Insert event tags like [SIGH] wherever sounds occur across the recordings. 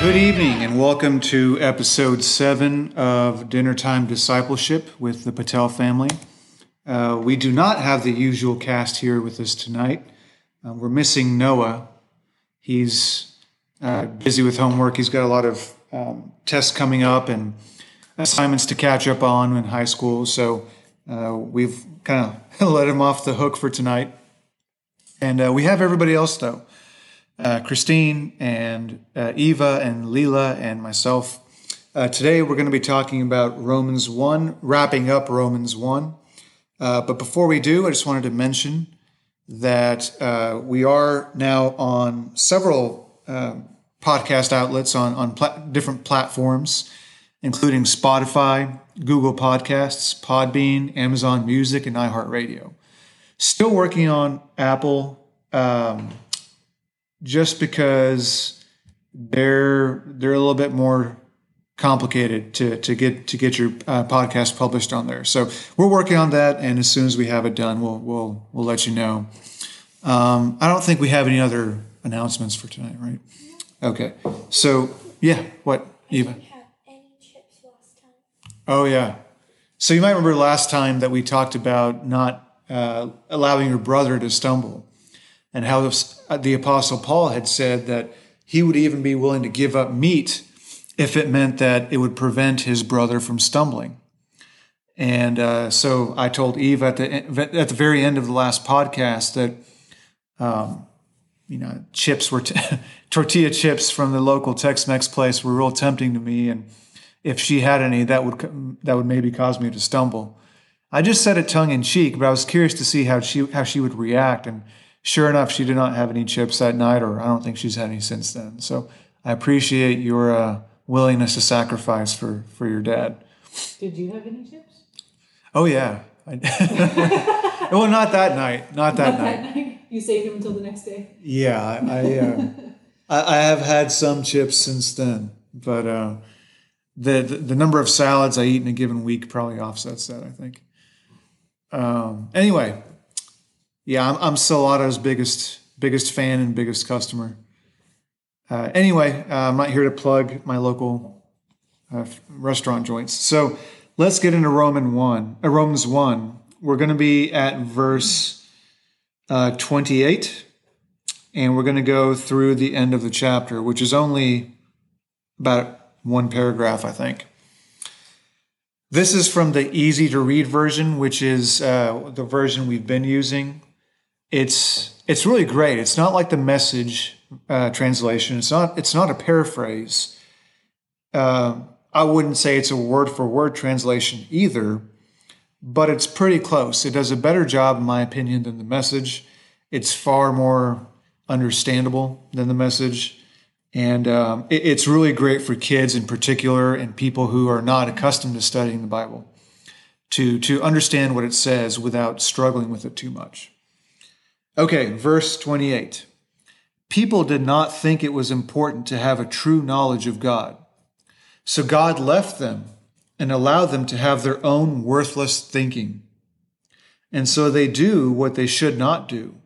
Good evening, and welcome to episode seven of Dinner Time Discipleship with the Patel family. Uh, we do not have the usual cast here with us tonight. Uh, we're missing Noah. He's uh, busy with homework. He's got a lot of um, tests coming up and assignments to catch up on in high school. So uh, we've kind of [LAUGHS] let him off the hook for tonight. And uh, we have everybody else, though uh, Christine and uh, Eva and Leela and myself. Uh, today we're going to be talking about Romans 1, wrapping up Romans 1. Uh, but before we do, I just wanted to mention that uh, we are now on several uh, podcast outlets on, on pla- different platforms, including Spotify, Google Podcasts, Podbean, Amazon Music, and iHeartRadio. Still working on Apple. Um, just because they're they're a little bit more complicated to to get to get your uh, podcast published on there. So we're working on that, and as soon as we have it done, we'll we'll we'll let you know. Um, I don't think we have any other announcements for tonight, right? Okay. So yeah, what Eva? Oh yeah. So you might remember last time that we talked about not uh, allowing your brother to stumble and how the Apostle Paul had said that he would even be willing to give up meat if it meant that it would prevent his brother from stumbling. And uh, so I told Eve at the at the very end of the last podcast that, um, you know, chips were t- [LAUGHS] tortilla chips from the local Tex-Mex place were real tempting to me, and if she had any, that would that would maybe cause me to stumble. I just said it tongue in cheek, but I was curious to see how she how she would react, and Sure enough, she did not have any chips that night, or I don't think she's had any since then. So I appreciate your uh, willingness to sacrifice for, for your dad. Did you have any chips? Oh, yeah. [LAUGHS] well, not that night. Not that, not night. that night. [LAUGHS] You saved them until the next day? Yeah, I, I, uh, [LAUGHS] I, I, have had some chips since then, but uh, the, the, the number of salads I eat in a given week probably offsets that, I think. Um, anyway, yeah, I'm, I'm biggest biggest fan and biggest customer. Uh, anyway, uh, I'm not here to plug my local uh, restaurant joints. So let's get into Roman one, uh, Romans one. We're going to be at verse uh, 28, and we're going to go through the end of the chapter, which is only about one paragraph, I think. This is from the easy to read version, which is uh, the version we've been using it's it's really great. It's not like the message uh, translation. It's not it's not a paraphrase. Uh, I wouldn't say it's a word for word translation either, but it's pretty close. It does a better job, in my opinion, than the message. It's far more understandable than the message. And um, it, it's really great for kids in particular and people who are not accustomed to studying the Bible to, to understand what it says without struggling with it too much. Okay, verse 28. People did not think it was important to have a true knowledge of God. So God left them and allowed them to have their own worthless thinking. And so they do what they should not do.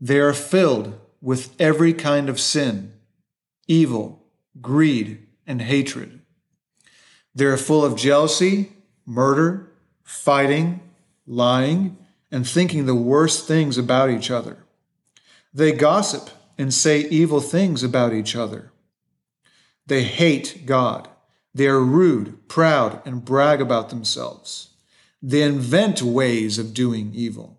They are filled with every kind of sin, evil, greed, and hatred. They are full of jealousy, murder, fighting, lying, and thinking the worst things about each other. They gossip and say evil things about each other. They hate God. They are rude, proud, and brag about themselves. They invent ways of doing evil.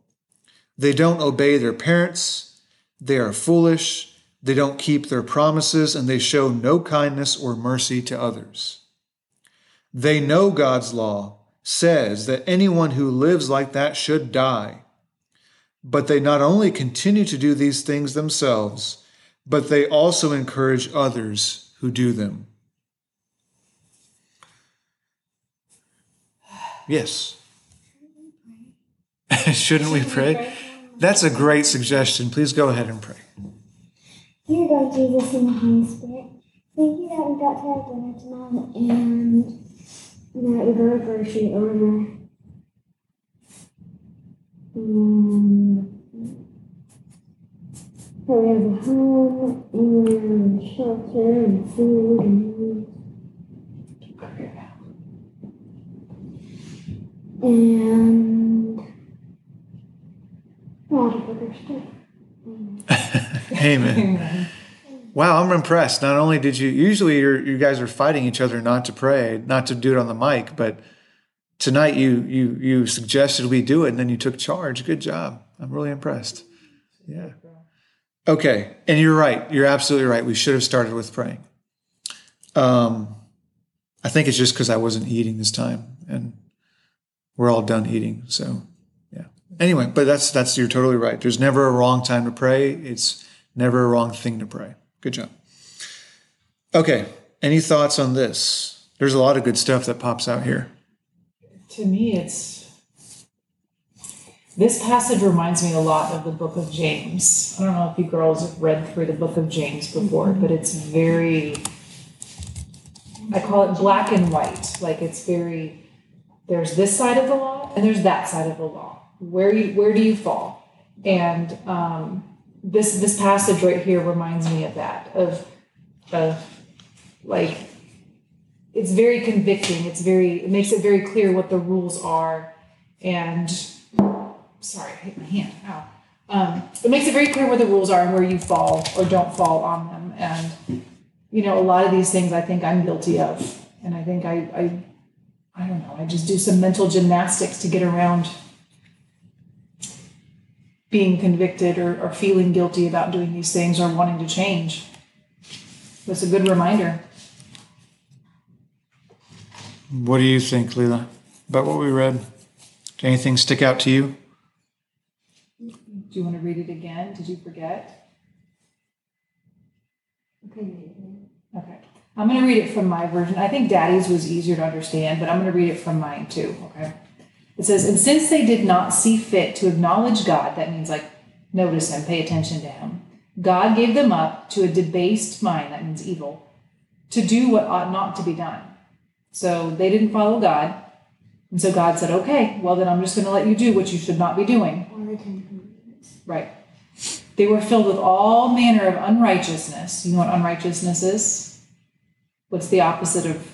They don't obey their parents. They are foolish. They don't keep their promises, and they show no kindness or mercy to others. They know God's law says that anyone who lives like that should die. But they not only continue to do these things themselves, but they also encourage others who do them. Yes. [LAUGHS] Shouldn't we pray? That's a great suggestion. Please go ahead and pray. Dear God, Jesus, and the Holy Spirit, thank you that we got to have dinner tonight and that we go to grocery order. Um, that we have a home and shelter and food and and a lot of other stuff. [LAUGHS] Amen. Wow, I'm impressed. Not only did you usually you guys are fighting each other not to pray, not to do it on the mic, but tonight you you you suggested we do it and then you took charge. Good job. I'm really impressed. Yeah. Okay, and you're right. You're absolutely right. We should have started with praying. Um, I think it's just because I wasn't eating this time, and we're all done eating. So, yeah. Anyway, but that's that's you're totally right. There's never a wrong time to pray. It's never a wrong thing to pray. Good job. Okay. Any thoughts on this? There's a lot of good stuff that pops out here. To me, it's this passage reminds me a lot of the book of James. I don't know if you girls have read through the book of James before, but it's very, I call it black and white. Like it's very, there's this side of the law and there's that side of the law. Where you, where do you fall? And um, this this passage right here reminds me of that of of like it's very convicting. It's very it makes it very clear what the rules are and sorry, I hit my hand. Ow. Um, it makes it very clear where the rules are and where you fall or don't fall on them. And you know, a lot of these things I think I'm guilty of, and I think I, I, I don't know. I just do some mental gymnastics to get around being convicted or, or feeling guilty about doing these things or wanting to change. It's a good reminder. What do you think, Leela, about what we read? Did anything stick out to you? Do you want to read it again? Did you forget? Okay. Okay. I'm going to read it from my version. I think Daddy's was easier to understand, but I'm going to read it from mine too. Okay. It says, And since they did not see fit to acknowledge God, that means like notice Him, pay attention to Him, God gave them up to a debased mind, that means evil, to do what ought not to be done. So they didn't follow God. And so God said, Okay, well, then I'm just going to let you do what you should not be doing. Or the Ten Commandments. Right. They were filled with all manner of unrighteousness. You know what unrighteousness is? What's the opposite of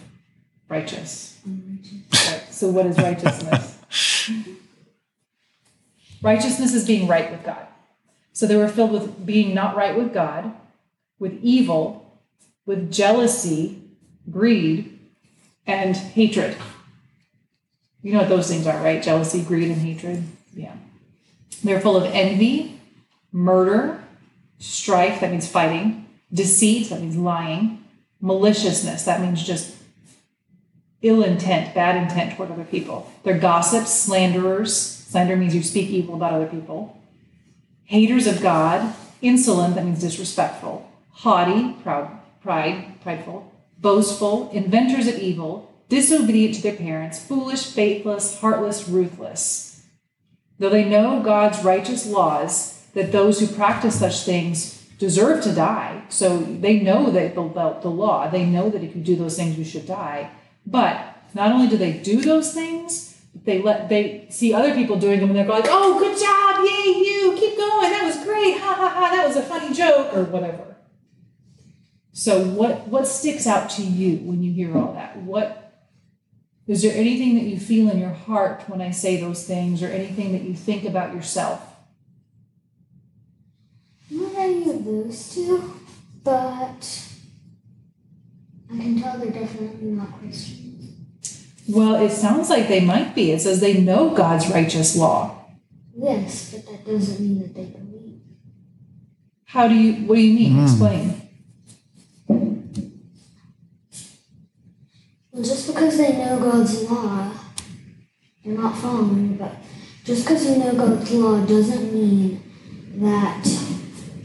righteous? Right. So, what is righteousness? Righteousness is being right with God. So, they were filled with being not right with God, with evil, with jealousy, greed, and hatred. You know what those things are, right? Jealousy, greed, and hatred. Yeah. They're full of envy, murder, strife, that means fighting, deceit, that means lying, maliciousness, that means just ill intent, bad intent toward other people. They're gossips, slanderers. Slander means you speak evil about other people. Haters of God, insolent, that means disrespectful, haughty, proud, pride, prideful, boastful, inventors of evil, disobedient to their parents, foolish, faithless, heartless, ruthless. Though they know God's righteous laws, that those who practice such things deserve to die. So they know that the, the, the law, they know that if you do those things, you should die. But not only do they do those things, they let they see other people doing them and they're like, "Oh, good job, yay you! Keep going, that was great, ha ha ha! That was a funny joke or whatever." So what what sticks out to you when you hear all that? What is there anything that you feel in your heart when I say those things, or anything that you think about yourself? Not any of those two, but I can tell they're definitely not Christians. Well, it sounds like they might be. It says they know God's righteous law. Yes, but that doesn't mean that they believe. How do you? What do you mean? Hmm. Explain. Well, just because they know God's law, they're not following it, but just because you know God's law doesn't mean that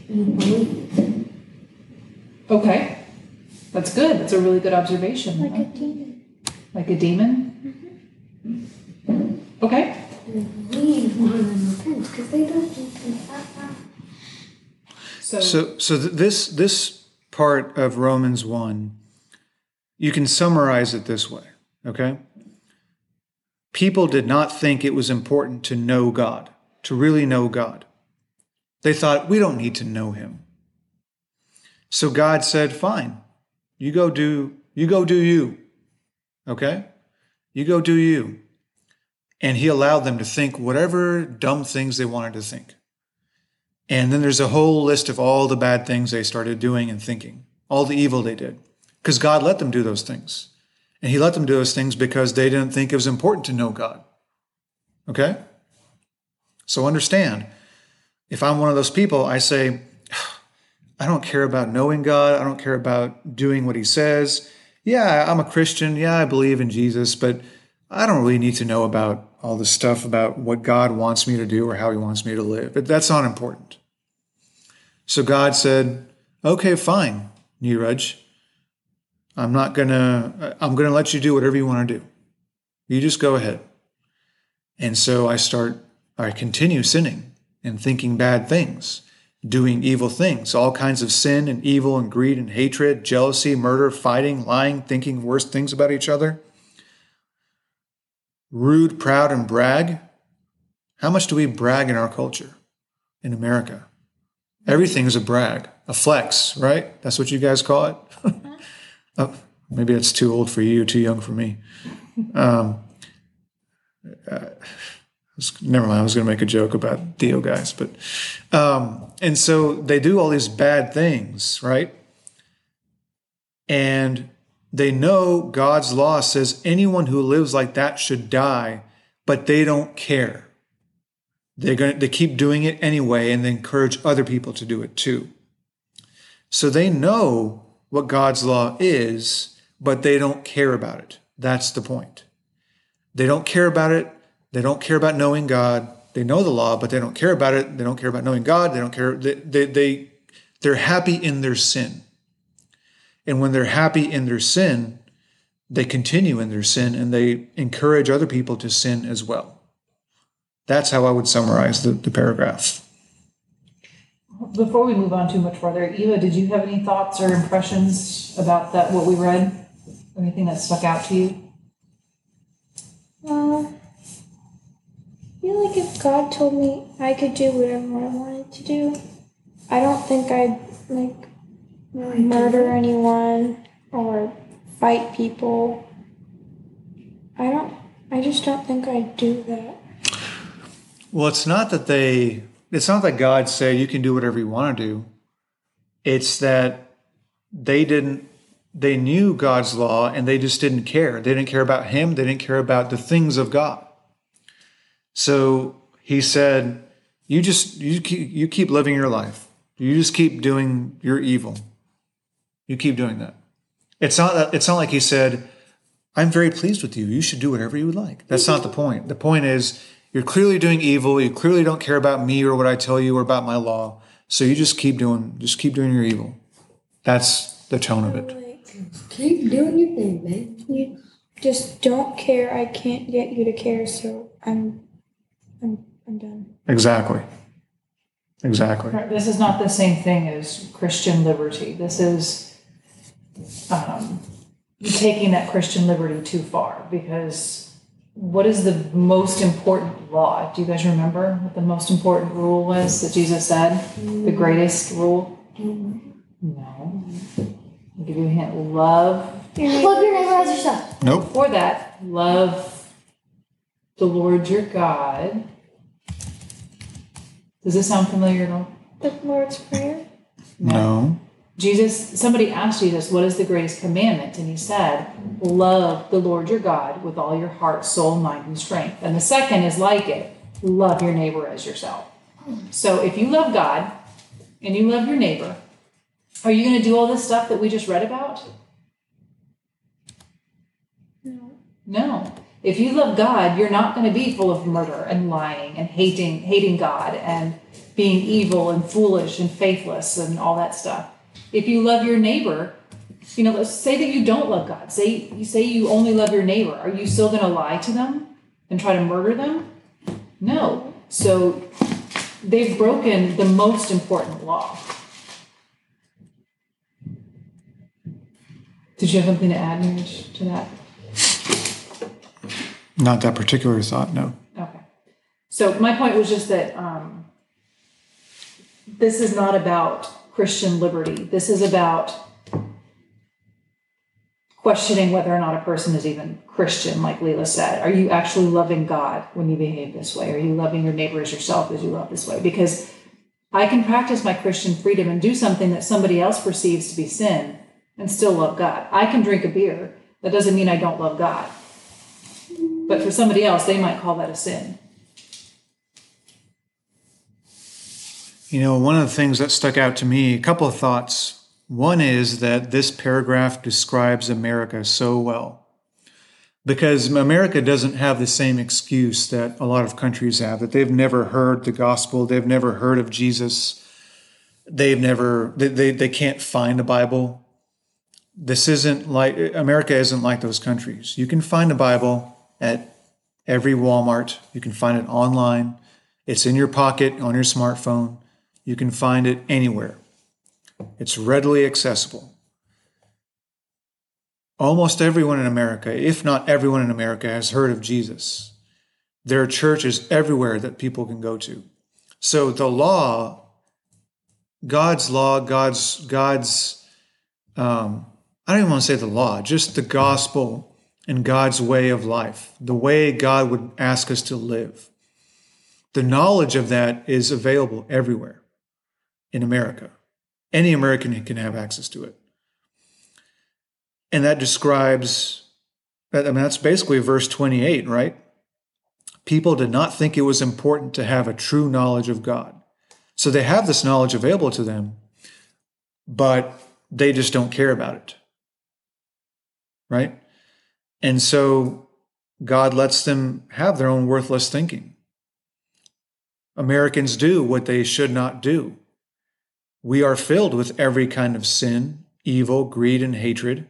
you believe. Okay, that's good. That's a really good observation. Like a demon. Like a demon. Okay. And believe more repent because they don't repent. Ah, ah. So, So, so th- this this part of Romans one, you can summarize it this way. Okay. People did not think it was important to know God, to really know God. They thought, we don't need to know him. So God said, fine, you go do, you go do you. Okay? You go do you. And he allowed them to think whatever dumb things they wanted to think. And then there's a whole list of all the bad things they started doing and thinking, all the evil they did, because God let them do those things. And he let them do those things because they didn't think it was important to know God. Okay? So understand, if I'm one of those people, I say, [SIGHS] I don't care about knowing God. I don't care about doing what he says. Yeah, I'm a Christian. Yeah, I believe in Jesus, but I don't really need to know about all the stuff about what God wants me to do or how he wants me to live. But that's not important. So God said, okay, fine, Neeraj. I'm not gonna, I'm gonna let you do whatever you want to do. You just go ahead. And so I start, I continue sinning and thinking bad things, doing evil things, all kinds of sin and evil and greed and hatred, jealousy, murder, fighting, lying, thinking worse things about each other. Rude, proud, and brag. How much do we brag in our culture in America? Everything is a brag, a flex, right? That's what you guys call it. [LAUGHS] oh, maybe it's too old for you, too young for me. Um, uh, never mind. I was going to make a joke about Theo guys, but um, and so they do all these bad things, right? And they know God's law says anyone who lives like that should die, but they don't care. They're going to, they keep doing it anyway and they encourage other people to do it too. So they know what God's law is, but they don't care about it. That's the point. They don't care about it. They don't care about knowing God. They know the law, but they don't care about it. They don't care about knowing God. They don't care. They, they, they, they're happy in their sin. And when they're happy in their sin, they continue in their sin and they encourage other people to sin as well. That's how I would summarize the, the paragraph. Before we move on too much further, Eva, did you have any thoughts or impressions about that what we read? Anything that stuck out to you? Uh, I feel like if God told me I could do whatever I wanted to do, I don't think I'd like murder anyone or fight people. I don't. I just don't think I'd do that. Well, it's not that they, it's not that God said you can do whatever you want to do. It's that they didn't, they knew God's law and they just didn't care. They didn't care about Him, they didn't care about the things of God. So He said, you just, you keep, you keep living your life. You just keep doing your evil. You keep doing that. It's not that, it's not like He said, I'm very pleased with you. You should do whatever you would like. That's not the point. The point is, you're clearly doing evil. You clearly don't care about me or what I tell you or about my law. So you just keep doing, just keep doing your evil. That's the tone of it. Keep doing your thing, man. you just don't care. I can't get you to care, so I'm, I'm, I'm done. Exactly. Exactly. This is not the same thing as Christian liberty. This is um, taking that Christian liberty too far because what is the most important law? Do you guys remember what the most important rule was that Jesus said? The greatest rule? No. I'll give you a hint. Love. Love your neighbor as yourself. Nope. Before that, love the Lord your God. Does this sound familiar at all? The Lord's Prayer. No. Jesus, somebody asked Jesus, What is the greatest commandment? And he said, Love the Lord your God with all your heart, soul, mind, and strength. And the second is like it love your neighbor as yourself. So if you love God and you love your neighbor, are you going to do all this stuff that we just read about? No. No. If you love God, you're not going to be full of murder and lying and hating hating God and being evil and foolish and faithless and all that stuff. If you love your neighbor, you know, say that you don't love God. Say you say you only love your neighbor. Are you still going to lie to them and try to murder them? No. So they've broken the most important law. Did you have something to add to that? Not that particular thought, no. Okay. So my point was just that um, this is not about Christian liberty. This is about questioning whether or not a person is even Christian, like Leela said. Are you actually loving God when you behave this way? Are you loving your neighbor as yourself as you love this way? Because I can practice my Christian freedom and do something that somebody else perceives to be sin and still love God. I can drink a beer. That doesn't mean I don't love God. But for somebody else, they might call that a sin. You know, one of the things that stuck out to me, a couple of thoughts. One is that this paragraph describes America so well. Because America doesn't have the same excuse that a lot of countries have, that they've never heard the gospel, they've never heard of Jesus, they've never, they, they, they can't find a Bible. This isn't like, America isn't like those countries. You can find a Bible at every Walmart, you can find it online, it's in your pocket on your smartphone. You can find it anywhere. It's readily accessible. Almost everyone in America, if not everyone in America, has heard of Jesus. There are churches everywhere that people can go to. So the law, God's law, God's God's um, I don't even want to say the law, just the gospel and God's way of life, the way God would ask us to live. The knowledge of that is available everywhere in America. Any American can have access to it. And that describes, I mean, that's basically verse 28, right? People did not think it was important to have a true knowledge of God. So they have this knowledge available to them, but they just don't care about it. Right? And so God lets them have their own worthless thinking. Americans do what they should not do. We are filled with every kind of sin, evil, greed, and hatred.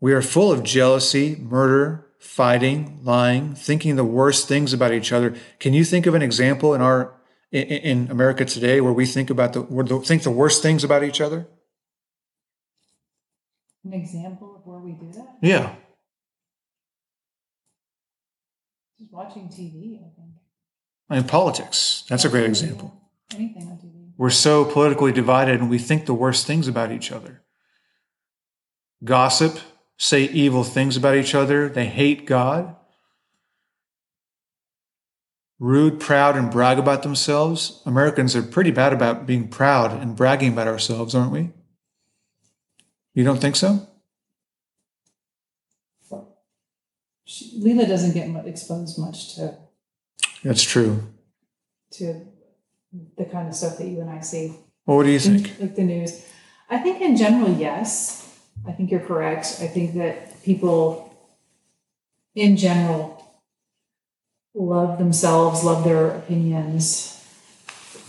We are full of jealousy, murder, fighting, lying, thinking the worst things about each other. Can you think of an example in our in, America today where we think about the think the worst things about each other? An example we do that? Yeah. Just watching TV, I think. I mean, politics. That's a great example. Anything on TV. We're so politically divided and we think the worst things about each other. Gossip, say evil things about each other. They hate God. Rude, proud, and brag about themselves. Americans are pretty bad about being proud and bragging about ourselves, aren't we? You don't think so? Leela doesn't get exposed much to. That's true. To the kind of stuff that you and I see. Well, what do you think? Like the news. I think in general, yes. I think you're correct. I think that people in general love themselves, love their opinions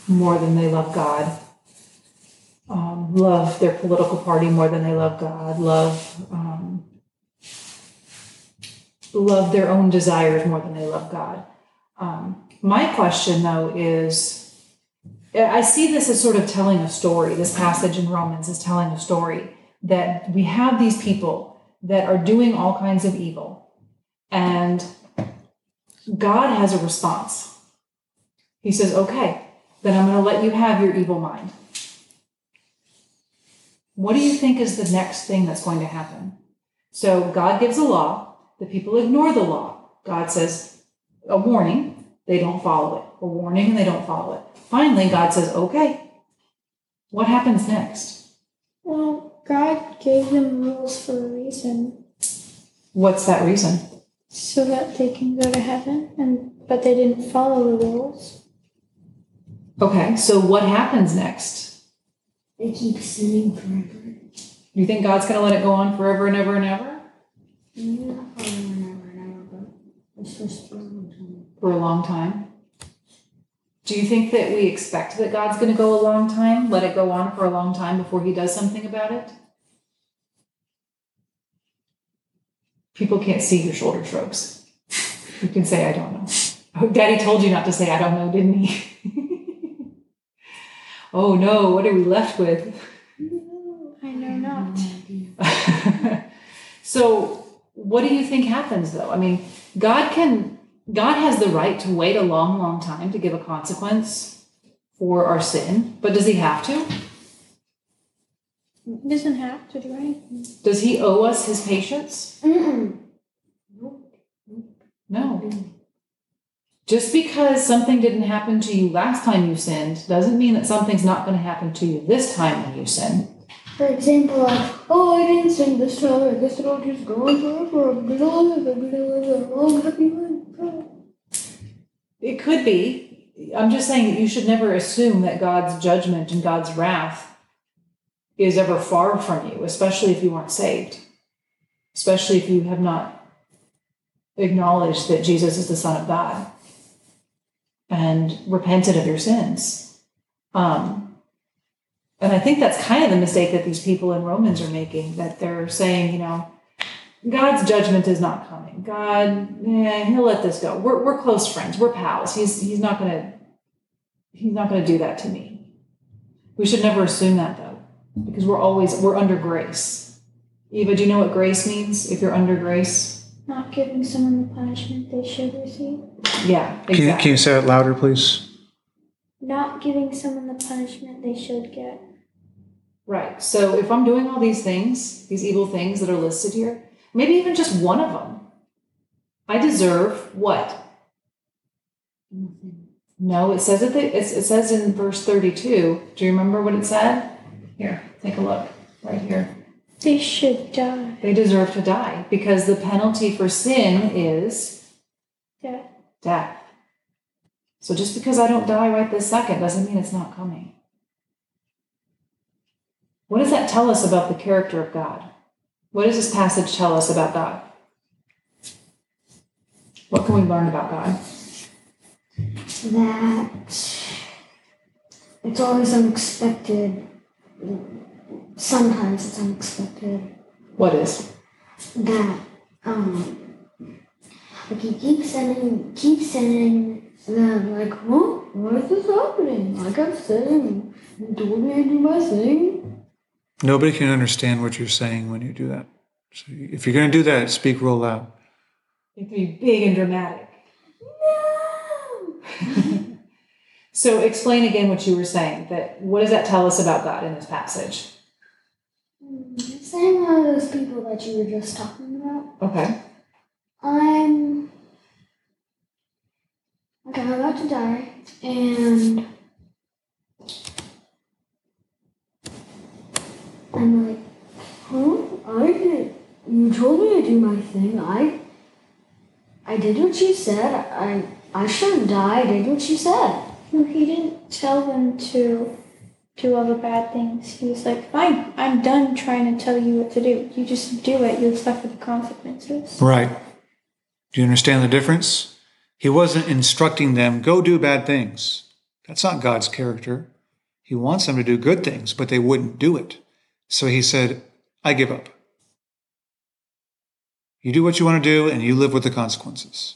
more than they love God. Um, love their political party more than they love God. Love um, love their own desires more than they love God. Um, my question, though, is I see this as sort of telling a story. This passage in Romans is telling a story that we have these people that are doing all kinds of evil, and God has a response. He says, Okay, then I'm going to let you have your evil mind. What do you think is the next thing that's going to happen? So God gives a law, the people ignore the law. God says, A warning, they don't follow it. A warning, and they don't follow it. Finally, God says, okay, what happens next? Well, God gave them rules for a reason. What's that reason? So that they can go to heaven, and but they didn't follow the rules. Okay, so what happens next? They keep sinning forever. You think God's going to let it go on forever and ever and ever? For a long time. For a long time. Do you think that we expect that God's going to go a long time, let it go on for a long time before he does something about it? People can't see your shoulder shrugs. You can say, I don't know. Oh, Daddy told you not to say, I don't know, didn't he? [LAUGHS] oh no, what are we left with? I know not. [LAUGHS] so, what do you think happens though? I mean, God can God has the right to wait a long, long time to give a consequence for our sin, but does he have to? Doesn't have to do anything. Does he owe us his patience? [CLEARS THROAT] Mm-mm. No. Just because something didn't happen to you last time you sinned doesn't mean that something's not going to happen to you this time when you sin. For example, oh, I didn't sing this time. I guess I'll just go on forever. Long, happy life. It could be. I'm just saying that you should never assume that God's judgment and God's wrath is ever far from you, especially if you aren't saved, especially if you have not acknowledged that Jesus is the Son of God and repented of your sins. Um, and I think that's kind of the mistake that these people in Romans are making, that they're saying, you know, God's judgment is not coming. God, eh, he'll let this go. We're, we're close friends. We're pals. He's he's not gonna he's not gonna do that to me. We should never assume that though, because we're always we're under grace. Eva, do you know what grace means? If you're under grace, Not giving someone the punishment they should receive. yeah, Can you, can you say it louder, please? Not giving someone the punishment they should get. Right. So if I'm doing all these things, these evil things that are listed here, maybe even just one of them, I deserve what? No, it says it. It says in verse 32. Do you remember what it said? Here, take a look. Right here. They should die. They deserve to die because the penalty for sin is Death. death. So just because I don't die right this second doesn't mean it's not coming. What does that tell us about the character of God? What does this passage tell us about God? What can we learn about God? That it's always unexpected. Sometimes it's unexpected. What is? That um, like he keeps sending, keeps sending them like, huh? Why is this happening? Like I'm saying, you told me to do my thing. Nobody can understand what you're saying when you do that. So if you're going to do that, speak real loud. It can be big and dramatic. No. [LAUGHS] So explain again what you were saying. That what does that tell us about God in this passage? Mm, saying one of those people that you were just talking about. Okay. I'm okay. I'm about to die, and I'm like, huh? I didn't. You told me to do my thing. I I did what you said. I I shouldn't die. I did what you said. No, he didn't tell them to do all the bad things. He was like, fine, I'm done trying to tell you what to do. You just do it. You'll suffer the consequences. Right. Do you understand the difference? He wasn't instructing them, go do bad things. That's not God's character. He wants them to do good things, but they wouldn't do it. So he said, I give up. You do what you want to do, and you live with the consequences.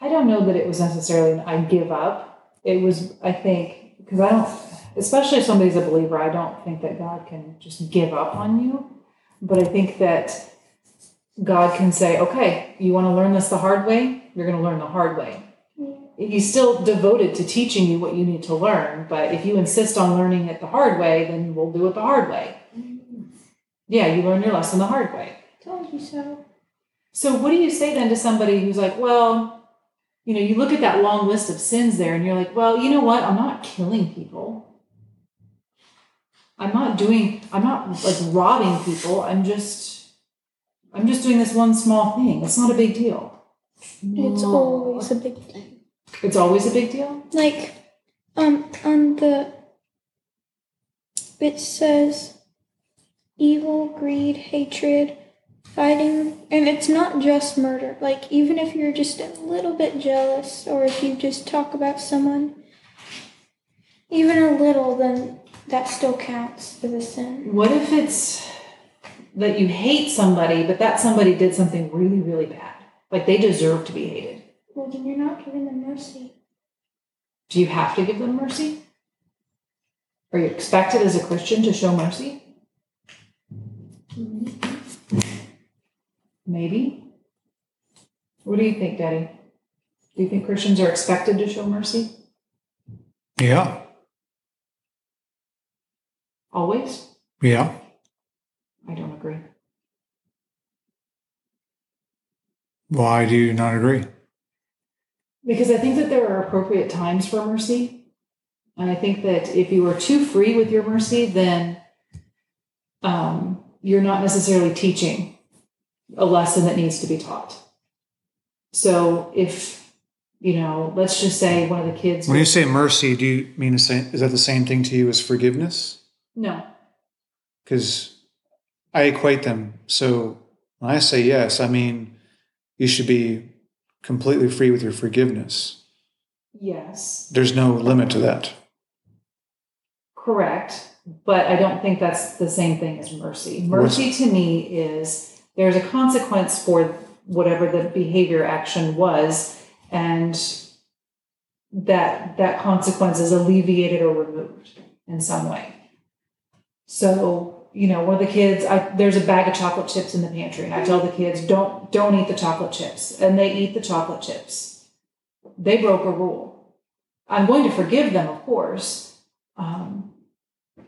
I don't know that it was necessarily I give up. It was, I think, because I don't, especially if somebody's a believer, I don't think that God can just give up on you. But I think that God can say, okay, you want to learn this the hard way? You're going to learn the hard way. He's still devoted to teaching you what you need to learn, but if you insist on learning it the hard way, then we'll do it the hard way. Yeah, you learn your lesson the hard way. Told you so. So what do you say then to somebody who's like, well, you know, you look at that long list of sins there and you're like, well, you know what? I'm not killing people. I'm not doing I'm not like robbing people. I'm just I'm just doing this one small thing. It's not a big deal. It's No. always a big thing. It's always a big deal. Like, um, on the, it says evil, greed, hatred, fighting, and it's not just murder. Like, even if you're just a little bit jealous, or if you just talk about someone, even a little, then that still counts as a sin. What if it's that you hate somebody, but that somebody did something really, really bad? Like they deserve to be hated. Well, then you're not giving them mercy. Do you have to give them mercy? Are you expected as a Christian to show mercy? Maybe. What do you think, Daddy? Do you think Christians are expected to show mercy? Yeah. always. Yeah. I don't agree. Why do you not agree? Because I think that there are appropriate times for mercy. And I think that if you are too free with your mercy, then um, you're not necessarily teaching a lesson that needs to be taught. So if, you know, let's just say one of the kids. When you say mercy, do you mean the same? Is that the same thing to you as forgiveness? no, Because I equate them. So when I say yes, I mean you should be completely free with your forgiveness. yes, There's no limit to that. correct. But I don't think that's the same thing as mercy. Mercy to me is there's a consequence for whatever the behavior action was, and that that consequence is alleviated or removed in some way. So, you know, one of the kids, I, there's a bag of chocolate chips in the pantry, and I tell the kids, don't don't eat the chocolate chips, and they eat the chocolate chips. They broke a rule. I'm going to forgive them, of course, um,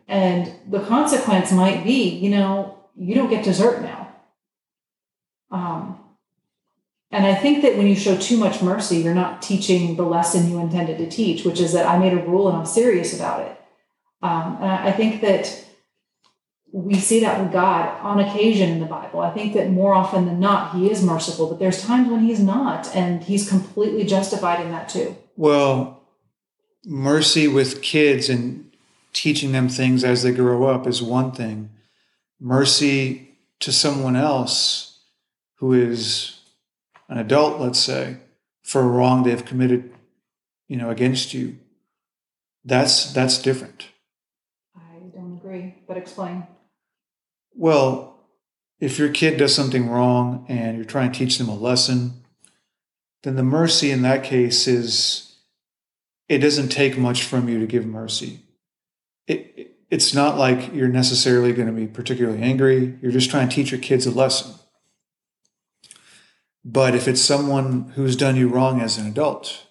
and the consequence might be, you know, you don't get dessert now. Um, and I think that when you show too much mercy, you're not teaching the lesson you intended to teach, which is that I made a rule and I'm serious about it. Um, and I I think that we see that with God on occasion in the Bible. I think that more often than not, He is merciful, but there's times when He's not, and He's completely justified in that too. Well, mercy with kids and teaching them things as they grow up is one thing. Mercy to someone else who is an adult, let's say, for a wrong they've committed, you know, against you. That's that's different. I don't agree, but explain. Well, if your kid does something wrong and you're trying to teach them a lesson, then the mercy in that case is it doesn't take much from you to give mercy. It, it- it's not like you're necessarily going to be particularly angry. You're just trying to teach your kids a lesson. But if it's someone who's done you wrong as an adult,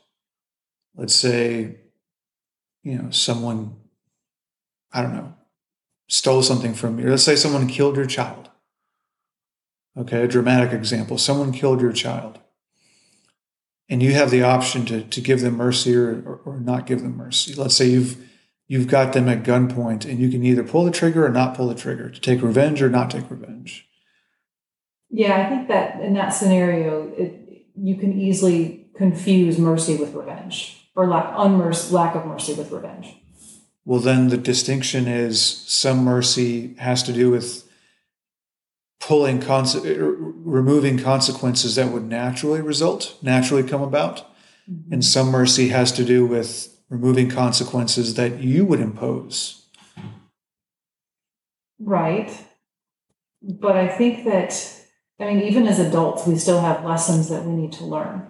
let's say, you know, someone, I don't know, stole something from you. Let's say someone killed your child. Okay, a dramatic example. Someone killed your child. And you have the option to, to give them mercy or, or, or not give them mercy. Let's say you've you've got them at gunpoint and you can either pull the trigger or not pull the trigger, to take revenge or not take revenge. Yeah, I think that in that scenario, it, you can easily confuse mercy with revenge or lack, unmerc- lack of mercy with revenge. Well, then the distinction is some mercy has to do with pulling, conse- er, removing consequences that would naturally result, naturally come about. And some mercy has to do with removing consequences that you would impose. Right. But I think that, I mean, even as adults, we still have lessons that we need to learn.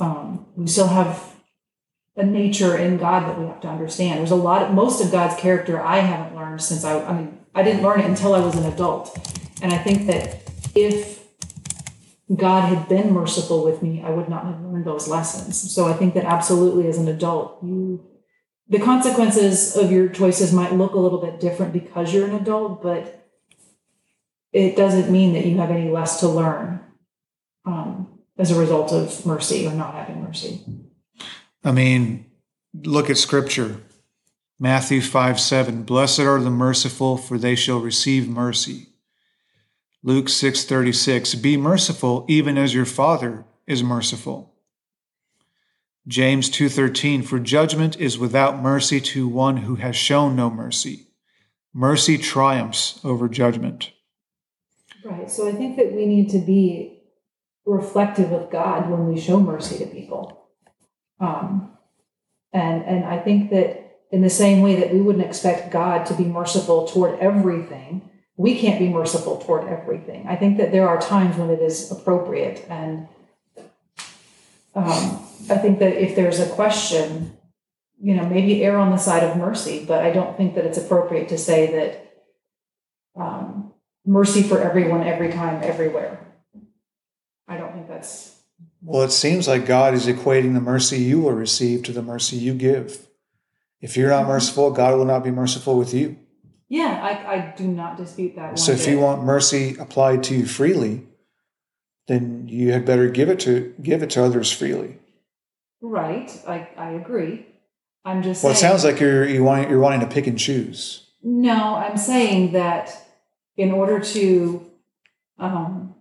Um, we still have a nature in God that we have to understand. There's a lot of, most of God's character I haven't learned since I, I mean, I didn't learn it until I was an adult. And I think that if God had been merciful with me, I would not have learned those lessons. So I think that absolutely as an adult, you the consequences of your choices might look a little bit different because you're an adult, but it doesn't mean that you have any less to learn um, as a result of mercy or not having mercy. I mean, look at scripture. Matthew 5 7. Blessed are the merciful, for they shall receive mercy. Luke 6 36. Be merciful, even as your Father is merciful. James 2:13 For judgment is without mercy to one who has shown no mercy. Mercy triumphs over judgment. Right. So I think that we need to be reflective of God when we show mercy to people. Um, and and I think that in the same way that we wouldn't expect God to be merciful toward everything, we can't be merciful toward everything. I think that there are times when it is appropriate, and um, I think that if there's a question, you know, maybe err on the side of mercy, but I don't think that it's appropriate to say that mercy for everyone, every time, everywhere. I don't think that's Well, it seems like God is equating the mercy you will receive to the mercy you give. If you're not merciful, God will not be merciful with you. Yeah, I, I do not dispute that. So if you want mercy applied to you freely, then you had better give it to give it to others freely. right, I, I agree. I'm just Well, it sounds like you're you want you're wanting to pick and choose. No, I'm saying that in order to, um,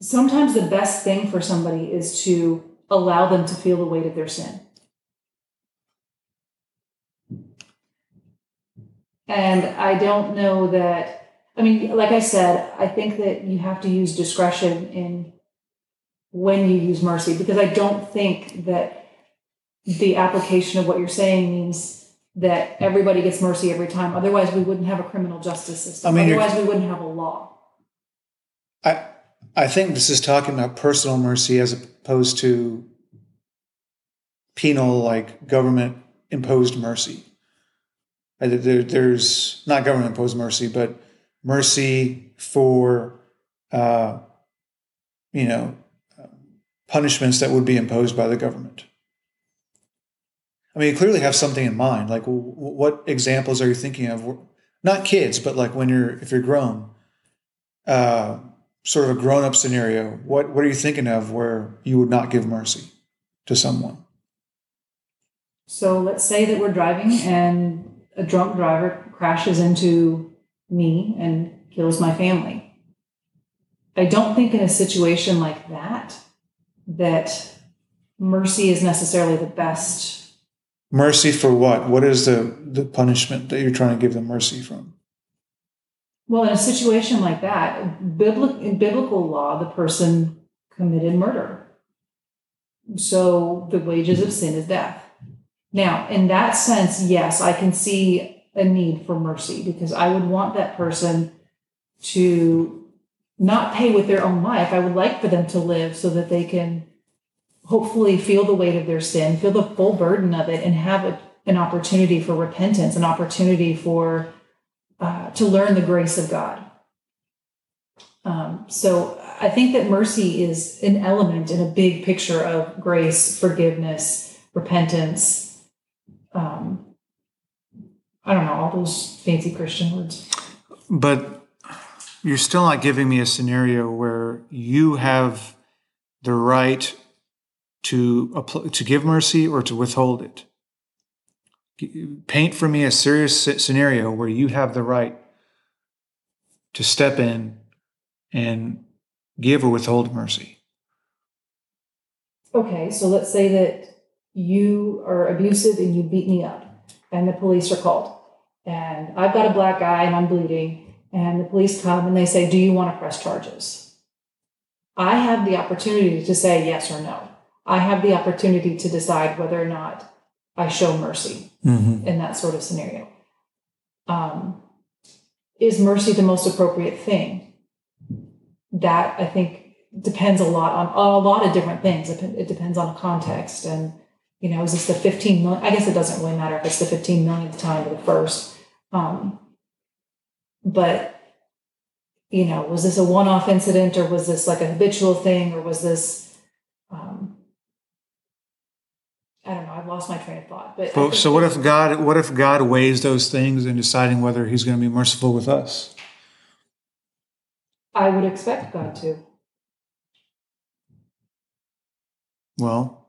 sometimes the best thing for somebody is to allow them to feel the weight of their sin. And I don't know that, I mean, like I said, I think that you have to use discretion in when you use mercy because I don't think that the application of what you're saying means that everybody gets mercy every time. Otherwise, we wouldn't have a criminal justice system. I mean, Otherwise, we wouldn't have a law. I I think this is talking about personal mercy as opposed to penal, like government imposed mercy. Uh, There, there's not government imposed mercy, but mercy for, uh, you know, uh, punishments that would be imposed by the government. I mean, you clearly have something in mind. Like, what examples are you thinking of? Not kids, but like when you're if you're grown. Uh, sort of a grown-up scenario what what are you thinking of where you would not give mercy to someone So let's say that we're driving and a drunk driver crashes into me and kills my family. I don't think in a situation like that that mercy is necessarily the best. Mercy for what what is the the punishment that you're trying to give them mercy from Well, in a situation like that, in biblical law, the person committed murder. So the wages of sin is death. Now, in that sense, yes, I can see a need for mercy because I would want that person to not pay with their own life. I would like for them to live so that they can hopefully feel the weight of their sin, feel the full burden of it, and have a, an opportunity for repentance, an opportunity for uh, to learn the grace of God. Um, so I think that mercy is an element in a big picture of grace, forgiveness, repentance. Um, I don't know all those fancy Christian words. but you're still not giving me a scenario where you have the right to to give mercy or to withhold it paint for me a serious scenario where you have the right to step in and give or withhold mercy Okay, so let's say that you are abusive and you beat me up, and the police are called, and I've got a black eye and I'm bleeding, and the police come and they say, Do you want to press charges? I have the opportunity to say yes or no. I have the opportunity to decide whether or not I show mercy mm-hmm. in that sort of scenario. Um, is mercy the most appropriate thing? That I think depends a lot on a lot of different things. It, it depends on context and you know, is this the 15 million? I guess it doesn't really matter if it's the 15 millionth time or the first. Um, but you know, was this a one-off incident or was this like a habitual thing or was this um, I don't know. I've lost my train of thought. But Well, so what if God what if God weighs those things in deciding whether he's going to be merciful with us? I would expect God to. Well,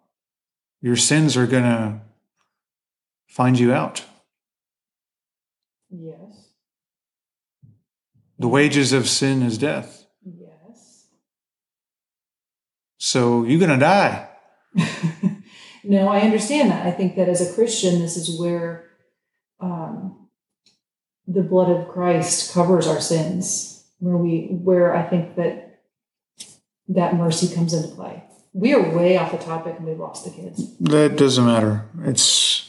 your sins are going to find you out. Yes. The wages of sin is death. Yes. So you're going to die. [LAUGHS] no, I understand that. I think that as a Christian, this is where um, the blood of Christ covers our sins. Where we, where I think that that mercy comes into play. We are way off the topic, and we've lost the kids. That doesn't matter. It's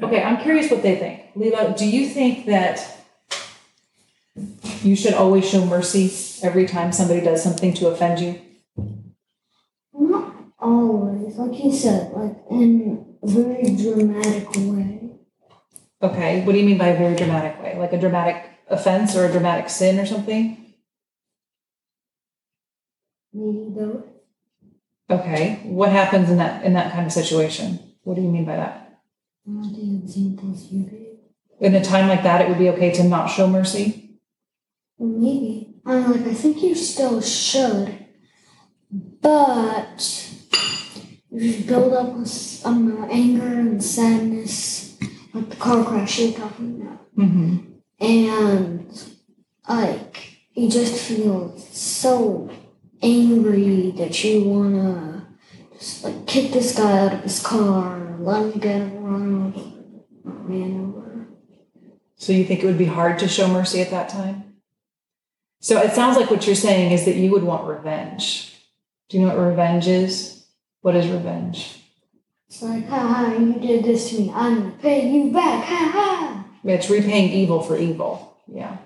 Okay, I'm curious what they think. Lila, do you think that you should always show mercy every time somebody does something to offend you? Not always, like you said, like in a very dramatic way. Okay, what do you mean by a very dramatic way? Like a dramatic offense or a dramatic sin or something? Maybe though. Okay, what happens in that in that kind of situation? What do you mean by that? Not the examples you gave. In a time like that, it would be okay to not show mercy. Maybe. I'm like, I think you still should. But you build up with um, anger and sadness, like the car crash you're talking about, Mm-hmm. and like you just feel so angry that you wanna just like kick this guy out of his car, let him get run over, ran over. So you think it would be hard to show mercy at that time? So it sounds like what you're saying is that you would want revenge. Do you know what revenge is? What is revenge? It's like, ha ha, you did this to me. I'm gonna pay you back. Ha ha. It's repaying evil for evil. Yeah.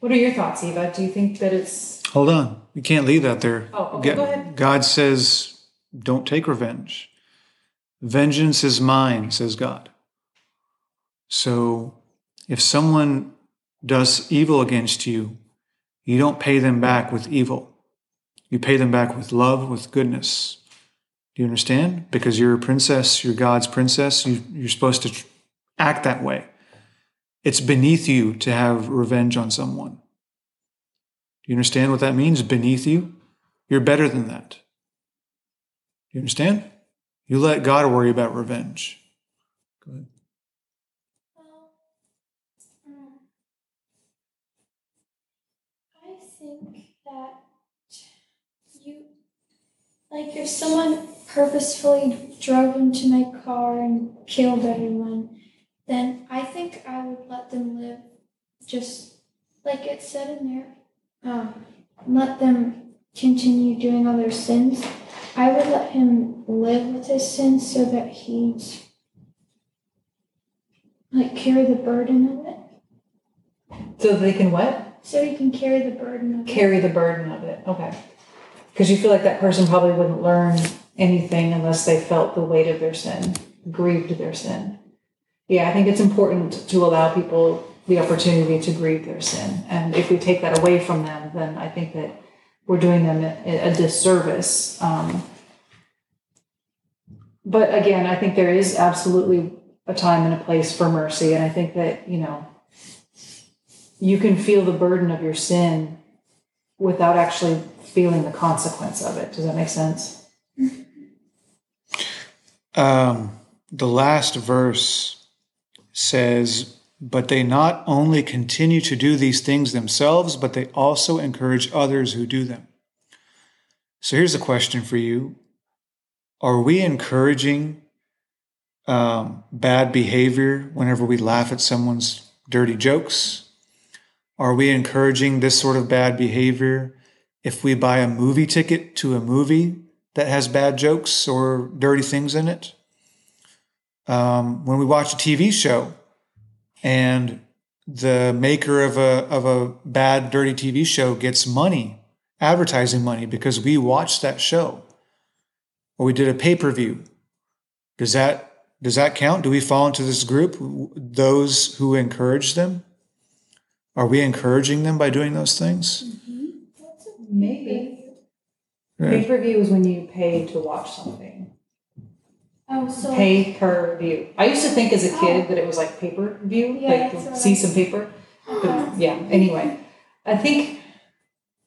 What are your thoughts, Eva? Do you think that it's Hold on. You can't leave that there. Oh, okay, go ahead. God says, don't take revenge. Vengeance is mine, says God. So if someone does evil against you, you don't pay them back with evil. You pay them back with love, with goodness. You understand? Because you're a princess, you're God's princess, you, you're supposed to act that way. It's beneath you to have revenge on someone. Do you understand what that means? Beneath you? You're better than that. You understand? You let God worry about revenge. Go ahead. Um, mm. I think that you, like, if someone purposefully drove into my car and killed everyone, then I think I would let them live just like it said in there. Um, let them continue doing all their sins. I would let him live with his sins so that he's like carry the burden of it. so they can what? So he can carry the burden of it. Carry the burden of it. Okay. Because you feel like that person probably wouldn't learn anything unless they felt the weight of their sin, grieved their sin. Yeah, I think it's important to allow people the opportunity to grieve their sin. And if we take that away from them, then I think that we're doing them a, a disservice. Um, but again, I think there is absolutely a time and a place for mercy. And I think that, you know, you can feel the burden of your sin without actually feeling the consequence of it. Does that make sense? Um, the last verse says, But they not only continue to do these things themselves, but they also encourage others who do them. So here's a question for you Are we encouraging um, bad behavior whenever we laugh at someone's dirty jokes? Are we encouraging this sort of bad behavior if we buy a movie ticket to a movie that has bad jokes or dirty things in it? Um, when we watch a TV show and the maker of a of a bad dirty TV show gets money, advertising money because we watched that show, or we did a pay per view, does that does that count? Do we fall into this group? Those who encourage them? Are we encouraging them by doing those things? Mm-hmm. Maybe. Yeah. Pay per view is when you pay to watch something. Oh, so Pay per view. I used to think as a oh. kid that it was like pay per view, Yeah, like that's see some paper. But uh-huh. yeah, anyway. I think,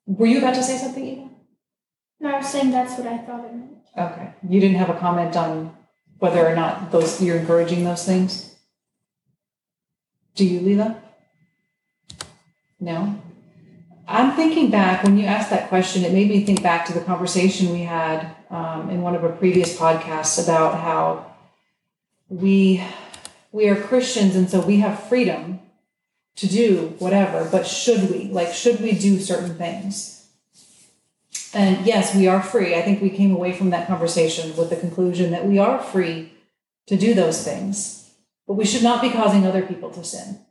were you about to say something, Eva? No, I was saying that's what I thought it meant. Okay. You didn't have a comment on whether or not those you're encouraging those things? Do you, Leela? No? I'm thinking back when you asked that question, it made me think back to the conversation we had um, in one of our previous podcasts about how we we are Christians and so we have freedom to do whatever, but should we? Like, should we do certain things? And yes, we are free. I think we came away from that conversation with the conclusion that we are free to do those things, but we should not be causing other people to sin.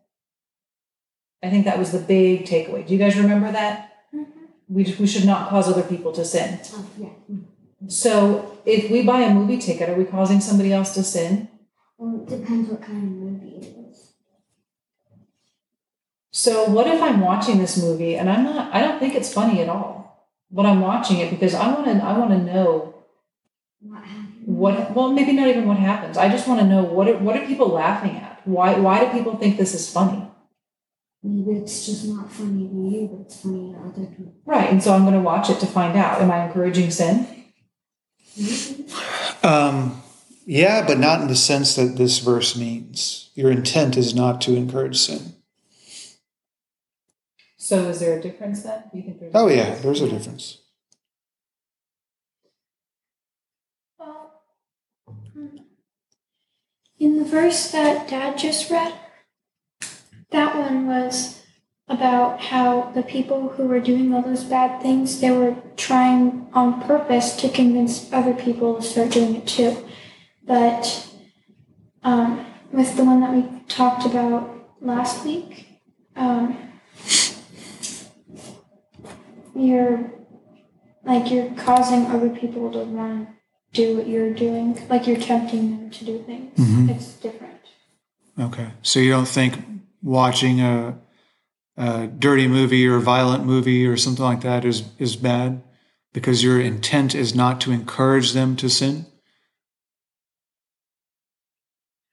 I think that was the big takeaway. Do you guys remember that? Mm-hmm. We, we should not cause other people to sin. Oh, yeah. So if we buy a movie ticket, are we causing somebody else to sin? Well, it depends what kind of movie it is. So what if I'm watching this movie and I'm not I don't think it's funny at all. But I'm watching it because I want to I want to know what happened? What? Well, maybe not even what happens. I just want to know what are, what are people laughing at? Why why do people think this is funny? Maybe it's just not funny to you, but it's funny to other people. Right, and so I'm going to watch it to find out. Am I encouraging sin? Um, yeah, but not in the sense that this verse means. Your intent is not to encourage sin. So is there a difference then? Do you think there's? Oh, yeah, there's a difference. In the verse that Dad just read, that one was about how the people who were doing all those bad things, they were trying on purpose to convince other people to start doing it too. But um, with the one that we talked about last week, um, you're like you're causing other people to want to do what you're doing, like you're tempting them to do things. Mhm. It's different. Okay. So you don't think watching a, a dirty movie or a violent movie or something like that is, is bad because your intent is not to encourage them to sin?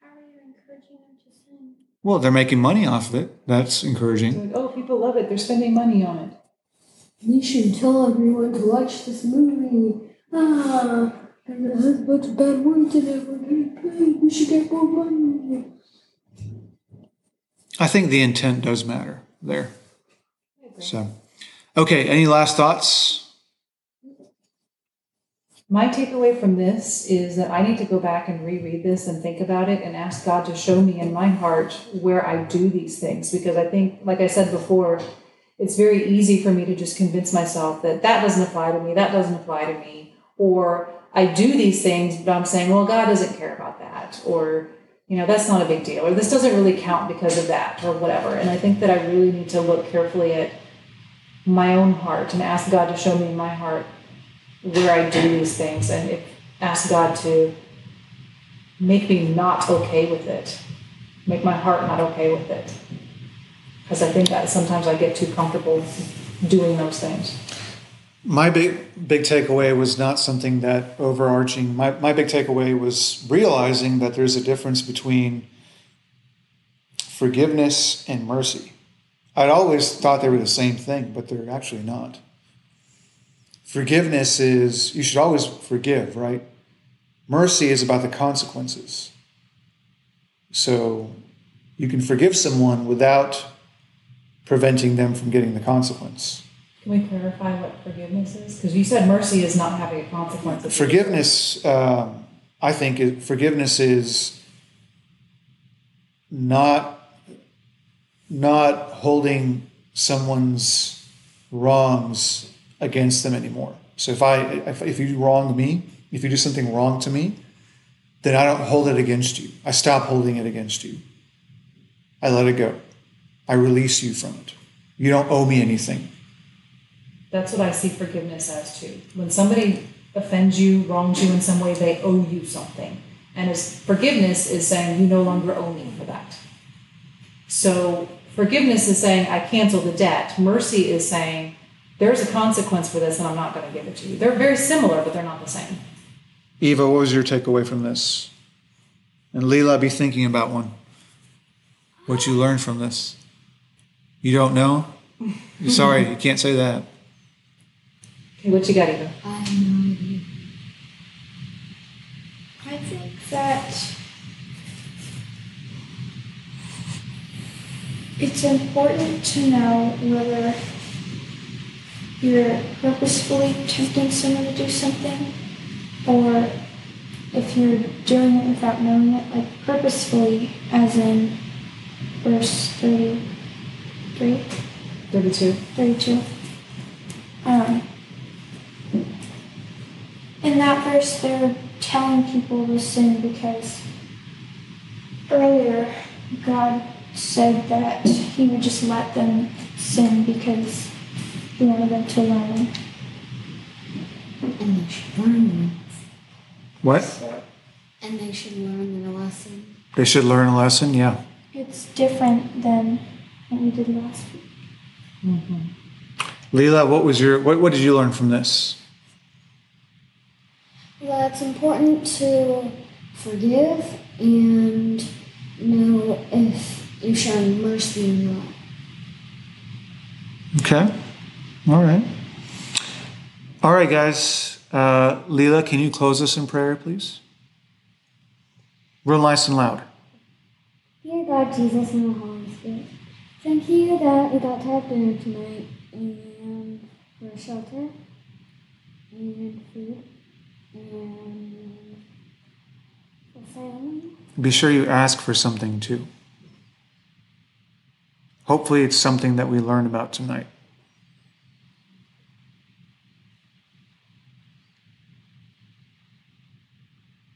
How are you encouraging them to sin? Well, they're making money off of it. That's encouraging. Like, oh, people love it. They're spending money on it. We should tell everyone to watch this movie. Ah, and it has a bunch of bad words in it. We're getting paid. We should get more money. I think the intent does matter there. So, okay. Any last thoughts? My takeaway from this is that I need to go back and reread this and think about it and ask God to show me in my heart where I do these things. Because I think, like I said before, it's very easy for me to just convince myself that that doesn't apply to me, that doesn't apply to me. Or I do these things, but I'm saying, well, God doesn't care about that. Or, you know, that's not a big deal. Or this doesn't really count because of that, or whatever. And I think that I really need to look carefully at my own heart and ask God to show me in my heart where I do these things and if, ask God to make me not okay with it, make my heart not okay with it. Because I think that sometimes I get too comfortable doing those things. My big big takeaway was not something that overarching. My, my big takeaway was realizing that there's a difference between forgiveness and mercy. I'd always thought they were the same thing, but they're actually not. Forgiveness is you should always forgive, right? Mercy is about the consequences. So you can forgive someone without preventing them from getting the consequence. Can we clarify what forgiveness is? Because you said mercy is not having a consequence. Forgiveness, um, I think, it, forgiveness is not not holding someone's wrongs against them anymore. So if I if, if you wrong me, if you do something wrong to me, then I don't hold it against you. I stop holding it against you. I let it go. I release you from it. You don't owe me anything. That's what I see forgiveness as too. When somebody offends you, wrongs you in some way, they owe you something. And as forgiveness is saying you no longer owe me for that. So forgiveness is saying I cancel the debt. Mercy is saying there's a consequence for this and I'm not going to give it to you. They're very similar, but they're not the same. Eva, what was your takeaway from this? And Leela, be thinking about one. What you learned from this. You don't know? Sorry, you can't say that. What you got, Eva? I have no idea. I think that it's important to know whether you're purposefully tempting someone to do something or if you're doing it without knowing it, like purposefully, as in verse 33, 32. 32. Um, in that verse, they're telling people to sin because earlier God said that He would just let them sin because He wanted them to learn. And they should learn. What? And they should learn their lesson. They should learn a lesson? Yeah. It's different than what we did last week. Mm-hmm. Leela, what was your what, what did you learn from this? Well, that it's important to forgive and know if you're showing mercy or not. Okay. All right. All right, guys. Uh, Leela, can you close us in prayer, please? Real nice and loud. Dear God, Jesus, and the Holy Spirit, thank you that we got to have dinner tonight and for shelter and food and for family. Be sure you ask for something too. Hopefully, it's something that we learn about tonight.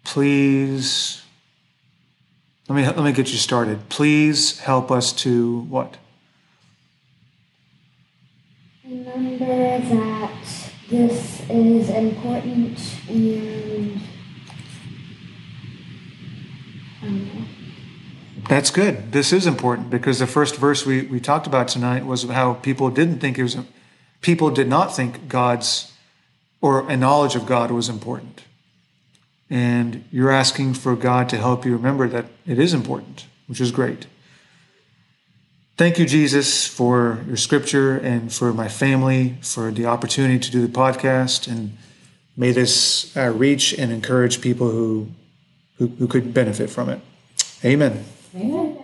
Please, let me let me get you started. Please help us to what? Remember that this is important and. That's good. This is important because the first verse we, we talked about tonight was how people didn't think it was, people did not think God's or a knowledge of God was important. And you're asking for God to help you remember that it is important, which is great. Thank you, Jesus, for your scripture and for my family, for the opportunity to do the podcast. And may this uh, reach and encourage people who, who, who could benefit from it. Amen. Amen.